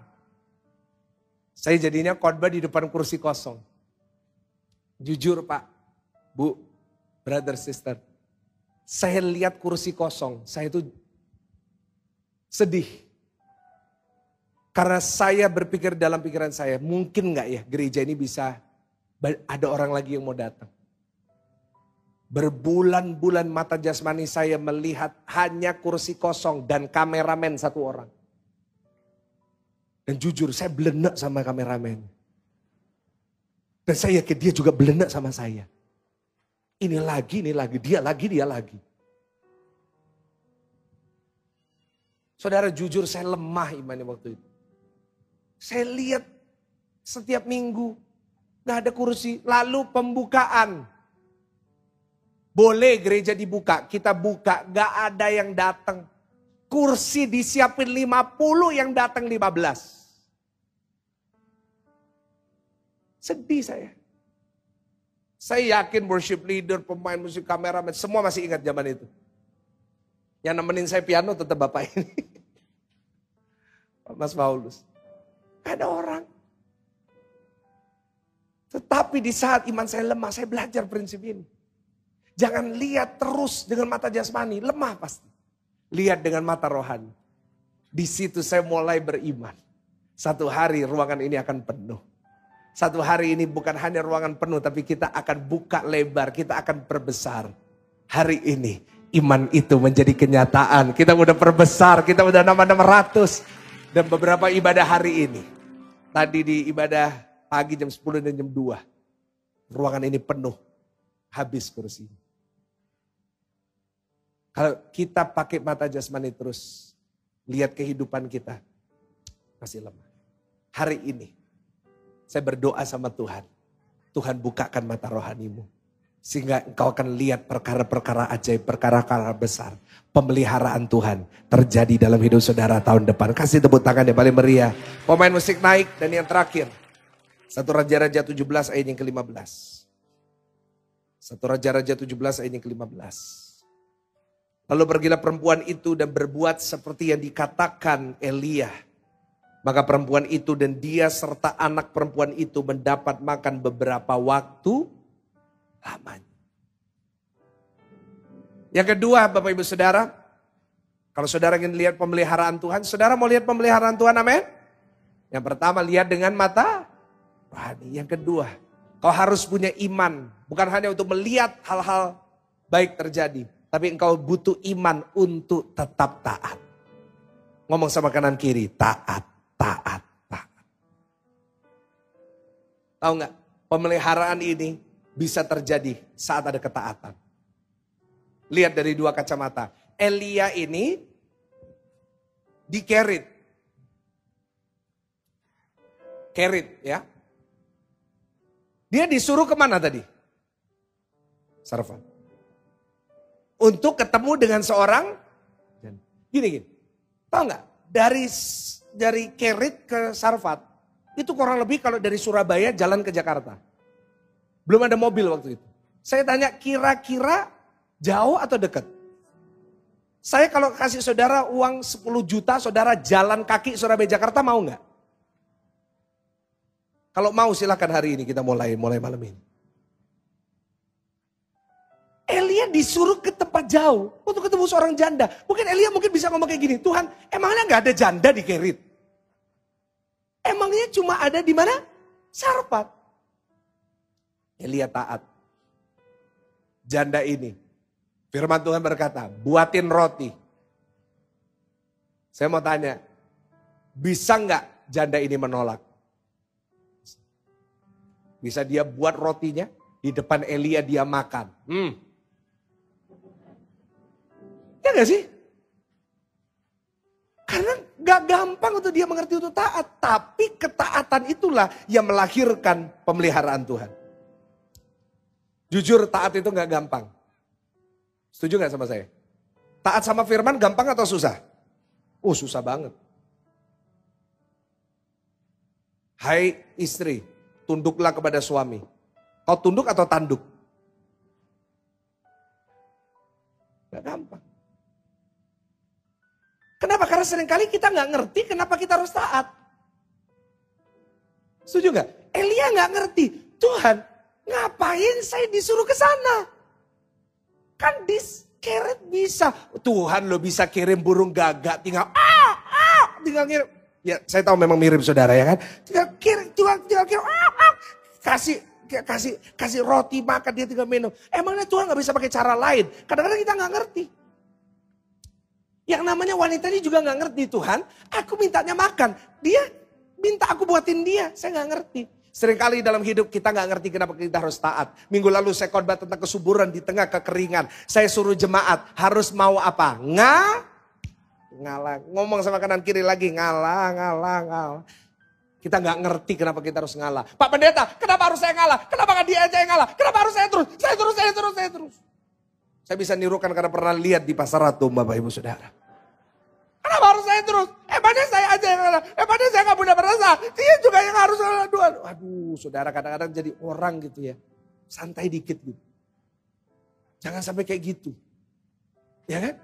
Saya jadinya khotbah di depan kursi kosong. Jujur Pak, Bu, brother, sister. Saya lihat kursi kosong, saya itu sedih. Karena saya berpikir dalam pikiran saya, mungkin nggak ya gereja ini bisa ada orang lagi yang mau datang. Berbulan-bulan mata jasmani saya melihat hanya kursi kosong dan kameramen satu orang. Dan jujur saya belenak sama kameramen. Dan saya yakin dia juga belenak sama saya. Ini lagi, ini lagi, dia lagi, dia lagi. Saudara jujur saya lemah imannya waktu itu. Saya lihat setiap minggu gak ada kursi. Lalu pembukaan boleh gereja dibuka, kita buka, gak ada yang datang. Kursi disiapin 50, yang datang 15. Sedih saya. Saya yakin worship leader, pemain musik, kameramen, semua masih ingat zaman itu. Yang nemenin saya piano tetap bapak ini. Mas Paulus. Ada orang. Tetapi di saat iman saya lemah, saya belajar prinsip ini. Jangan lihat terus dengan mata jasmani, lemah pasti. Lihat dengan mata rohani. Di situ saya mulai beriman. Satu hari ruangan ini akan penuh. Satu hari ini bukan hanya ruangan penuh, tapi kita akan buka lebar, kita akan perbesar. Hari ini iman itu menjadi kenyataan. Kita udah perbesar, kita udah nama-nama ratus. Dan beberapa ibadah hari ini. Tadi di ibadah pagi jam 10 dan jam 2. Ruangan ini penuh. Habis kursi. Kalau kita pakai mata jasmani terus, lihat kehidupan kita, masih lemah. Hari ini, saya berdoa sama Tuhan. Tuhan bukakan mata rohanimu. Sehingga engkau akan lihat perkara-perkara ajaib, perkara-perkara besar. Pemeliharaan Tuhan terjadi dalam hidup saudara tahun depan. Kasih tepuk tangan yang paling meriah. Pemain musik naik dan yang terakhir. Satu Raja-Raja 17 ayat yang ke-15. Satu Raja-Raja 17 ayat yang ke-15. Lalu pergilah perempuan itu dan berbuat seperti yang dikatakan Elia. Maka perempuan itu dan dia serta anak perempuan itu mendapat makan beberapa waktu lamanya. Yang kedua Bapak Ibu Saudara, kalau saudara ingin lihat pemeliharaan Tuhan, saudara mau lihat pemeliharaan Tuhan amin? Yang pertama lihat dengan mata rohani. Yang kedua, kau harus punya iman. Bukan hanya untuk melihat hal-hal baik terjadi. Tapi engkau butuh iman untuk tetap taat. Ngomong sama kanan kiri, taat, taat, taat. Tahu nggak? Pemeliharaan ini bisa terjadi saat ada ketaatan. Lihat dari dua kacamata. Elia ini dikerit. Kerit ya. Dia disuruh ke mana tadi? Sarfan untuk ketemu dengan seorang gini gini. Tahu nggak? Dari dari Kerit ke Sarfat itu kurang lebih kalau dari Surabaya jalan ke Jakarta. Belum ada mobil waktu itu. Saya tanya kira-kira jauh atau dekat? Saya kalau kasih saudara uang 10 juta, saudara jalan kaki Surabaya Jakarta mau nggak? Kalau mau silahkan hari ini kita mulai mulai malam ini. Elia disuruh ke tempat jauh untuk ketemu seorang janda. Mungkin Elia mungkin bisa ngomong kayak gini, Tuhan emangnya nggak ada janda di Kerit? Emangnya cuma ada di mana? Sarpat. Elia taat. Janda ini. Firman Tuhan berkata, buatin roti. Saya mau tanya, bisa nggak janda ini menolak? Bisa dia buat rotinya, di depan Elia dia makan. Hmm, Ya gak sih? Karena gak gampang untuk dia mengerti untuk taat. Tapi ketaatan itulah yang melahirkan pemeliharaan Tuhan. Jujur taat itu gak gampang. Setuju gak sama saya? Taat sama firman gampang atau susah? Oh susah banget. Hai istri, tunduklah kepada suami. Kau tunduk atau tanduk? Gak gampang. Kenapa? Karena sering kali kita nggak ngerti kenapa kita harus taat. Setuju nggak? Elia nggak ngerti. Tuhan, ngapain saya disuruh ke sana? Kan diskeret bisa. Tuhan lo bisa kirim burung gagak tinggal ah, ah, tinggal ngirim. Ya saya tahu memang mirip saudara ya kan. Tinggal kirim, tinggal, tinggal kirim, ah, ah. kasih kasih kasih roti makan dia tinggal minum. Emangnya Tuhan nggak bisa pakai cara lain? Kadang-kadang kita nggak ngerti. Yang namanya wanita ini juga nggak ngerti Tuhan. Aku mintanya makan. Dia minta aku buatin dia. Saya nggak ngerti. Seringkali dalam hidup kita nggak ngerti kenapa kita harus taat. Minggu lalu saya khotbah tentang kesuburan di tengah kekeringan. Saya suruh jemaat harus mau apa? Nga, ngalah. Ngomong sama kanan kiri lagi ngalah, ngalah, ngalah. Kita nggak ngerti kenapa kita harus ngalah. Pak Pendeta, kenapa harus saya ngalah? Kenapa nggak dia aja yang ngalah? Kenapa harus saya terus? Saya terus, saya terus, saya terus. Saya bisa nirukan karena pernah lihat di pasar ratu Bapak Ibu Saudara. Kenapa harus saya terus? Emangnya saya aja yang ngalah. Emangnya saya gak punya perasa. Dia juga yang harus ngalah. Aduh, aduh, saudara kadang-kadang jadi orang gitu ya. Santai dikit gitu. Jangan sampai kayak gitu. Ya kan?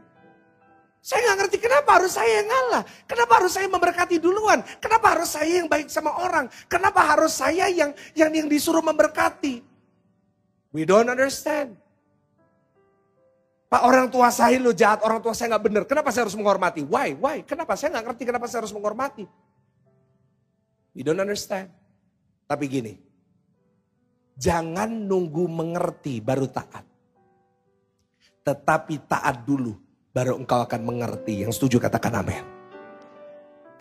Saya nggak ngerti kenapa harus saya yang ngalah. Kenapa harus saya memberkati duluan. Kenapa harus saya yang baik sama orang. Kenapa harus saya yang yang, yang disuruh memberkati. We don't understand. Pak orang tua saya lo jahat, orang tua saya nggak benar. Kenapa saya harus menghormati? Why? Why? Kenapa? Saya nggak ngerti kenapa saya harus menghormati. You don't understand. Tapi gini, jangan nunggu mengerti baru taat. Tetapi taat dulu, baru engkau akan mengerti. Yang setuju katakan amin.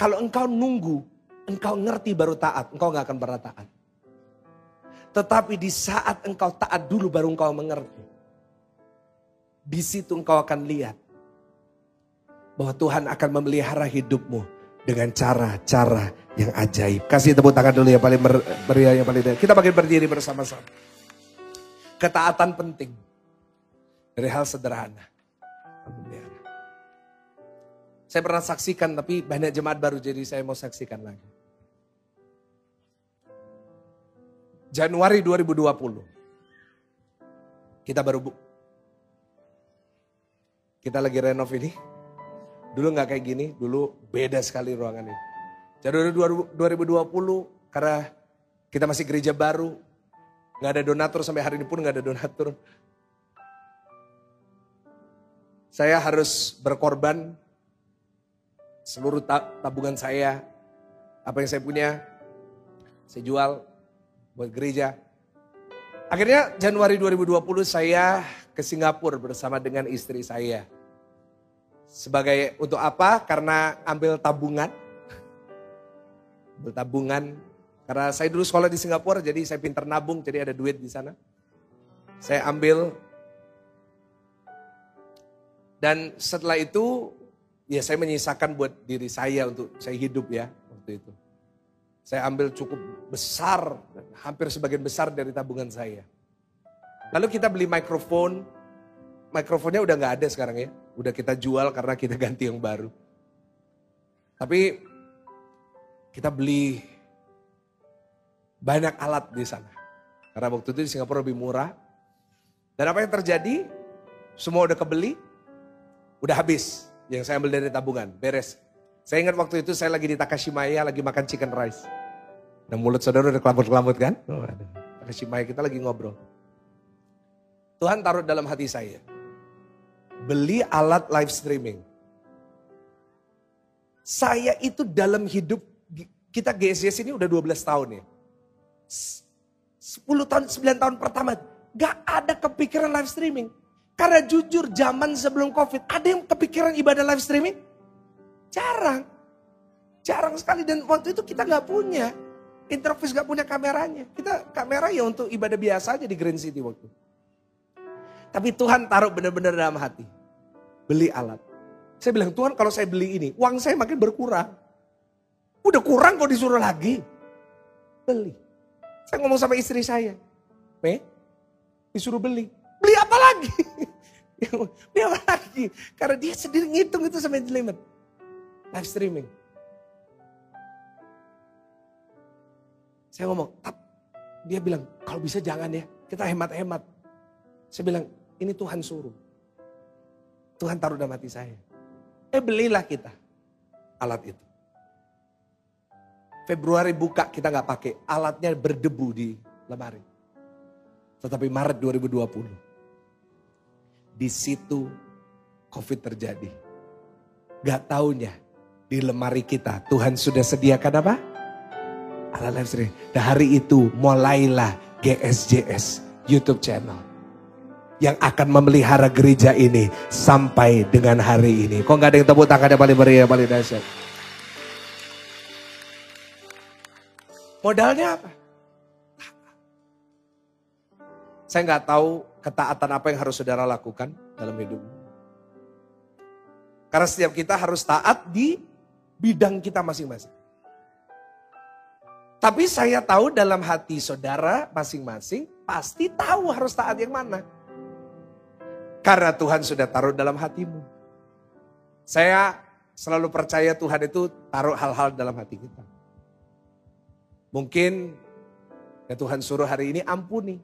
Kalau engkau nunggu, engkau ngerti baru taat, engkau nggak akan pernah taat. Tetapi di saat engkau taat dulu baru engkau mengerti. Di situ engkau akan lihat bahwa Tuhan akan memelihara hidupmu dengan cara-cara yang ajaib. Kasih tepuk tangan dulu ya paling meriah yang paling Kita bagian berdiri bersama-sama. Ketaatan penting dari hal sederhana. Saya pernah saksikan tapi banyak jemaat baru jadi saya mau saksikan lagi. Januari 2020. Kita baru kita lagi renov ini. Dulu nggak kayak gini, dulu beda sekali ruangan ini. Jadi 2020 karena kita masih gereja baru, nggak ada donatur sampai hari ini pun nggak ada donatur. Saya harus berkorban seluruh tabungan saya, apa yang saya punya, saya jual buat gereja. Akhirnya Januari 2020 saya ke Singapura bersama dengan istri saya. Sebagai untuk apa? Karena ambil tabungan. Ambil tabungan. Karena saya dulu sekolah di Singapura jadi saya pintar nabung jadi ada duit di sana. Saya ambil dan setelah itu ya saya menyisakan buat diri saya untuk saya hidup ya waktu itu. Saya ambil cukup besar, hampir sebagian besar dari tabungan saya. Lalu kita beli mikrofon. Mikrofonnya udah nggak ada sekarang ya. Udah kita jual karena kita ganti yang baru. Tapi kita beli banyak alat di sana. Karena waktu itu di Singapura lebih murah. Dan apa yang terjadi? Semua udah kebeli, udah habis. Yang saya ambil dari tabungan, beres. Saya ingat waktu itu saya lagi di Takashimaya, lagi makan chicken rice. Dan mulut saudara udah kelambut-kelambut kan? Oh, Takashimaya kita lagi ngobrol. Tuhan taruh dalam hati saya. Beli alat live streaming. Saya itu dalam hidup, kita GSS ini udah 12 tahun ya. 10 tahun, 9 tahun pertama, gak ada kepikiran live streaming. Karena jujur zaman sebelum covid, ada yang kepikiran ibadah live streaming? Jarang. Jarang sekali dan waktu itu kita gak punya. Interface gak punya kameranya. Kita kamera ya untuk ibadah biasa aja di Green City waktu. Tapi Tuhan taruh benar-benar dalam hati. Beli alat. Saya bilang, Tuhan kalau saya beli ini, uang saya makin berkurang. Udah kurang kok disuruh lagi. Beli. Saya ngomong sama istri saya. Me, disuruh beli. Beli apa lagi? beli apa lagi? Karena dia sendiri ngitung itu sampai jelimet. Live streaming. Saya ngomong, Dia bilang, kalau bisa jangan ya, kita hemat-hemat. Saya bilang, ini Tuhan suruh. Tuhan taruh dalam hati saya. Eh belilah kita alat itu. Februari buka kita nggak pakai, alatnya berdebu di lemari. Tetapi Maret 2020, di situ COVID terjadi. Gak taunya di lemari kita Tuhan sudah sediakan apa? Alat live streaming. Dan hari itu mulailah GSJS YouTube channel. Yang akan memelihara gereja ini sampai dengan hari ini. Kok gak ada yang tepuk tangan yang paling meriah, paling dahsyat? Modalnya apa? Saya nggak tahu ketaatan apa yang harus saudara lakukan dalam hidup. Karena setiap kita harus taat di bidang kita masing-masing. Tapi saya tahu dalam hati saudara masing-masing pasti tahu harus taat yang mana. Karena Tuhan sudah taruh dalam hatimu. Saya selalu percaya Tuhan itu taruh hal-hal dalam hati kita. Mungkin ya Tuhan suruh hari ini ampuni.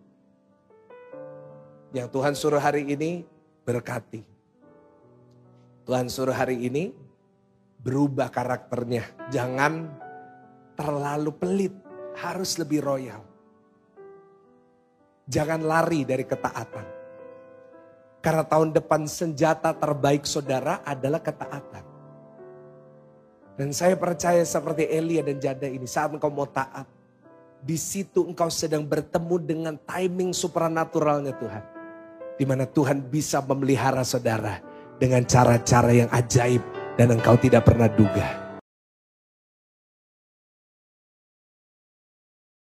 Yang Tuhan suruh hari ini berkati. Tuhan suruh hari ini berubah karakternya. Jangan terlalu pelit, harus lebih royal. Jangan lari dari ketaatan. Karena tahun depan senjata terbaik saudara adalah ketaatan. Dan saya percaya seperti Elia dan Jada ini saat engkau mau taat. Di situ engkau sedang bertemu dengan timing supranaturalnya Tuhan. Di mana Tuhan bisa memelihara saudara dengan cara-cara yang ajaib dan engkau tidak pernah duga.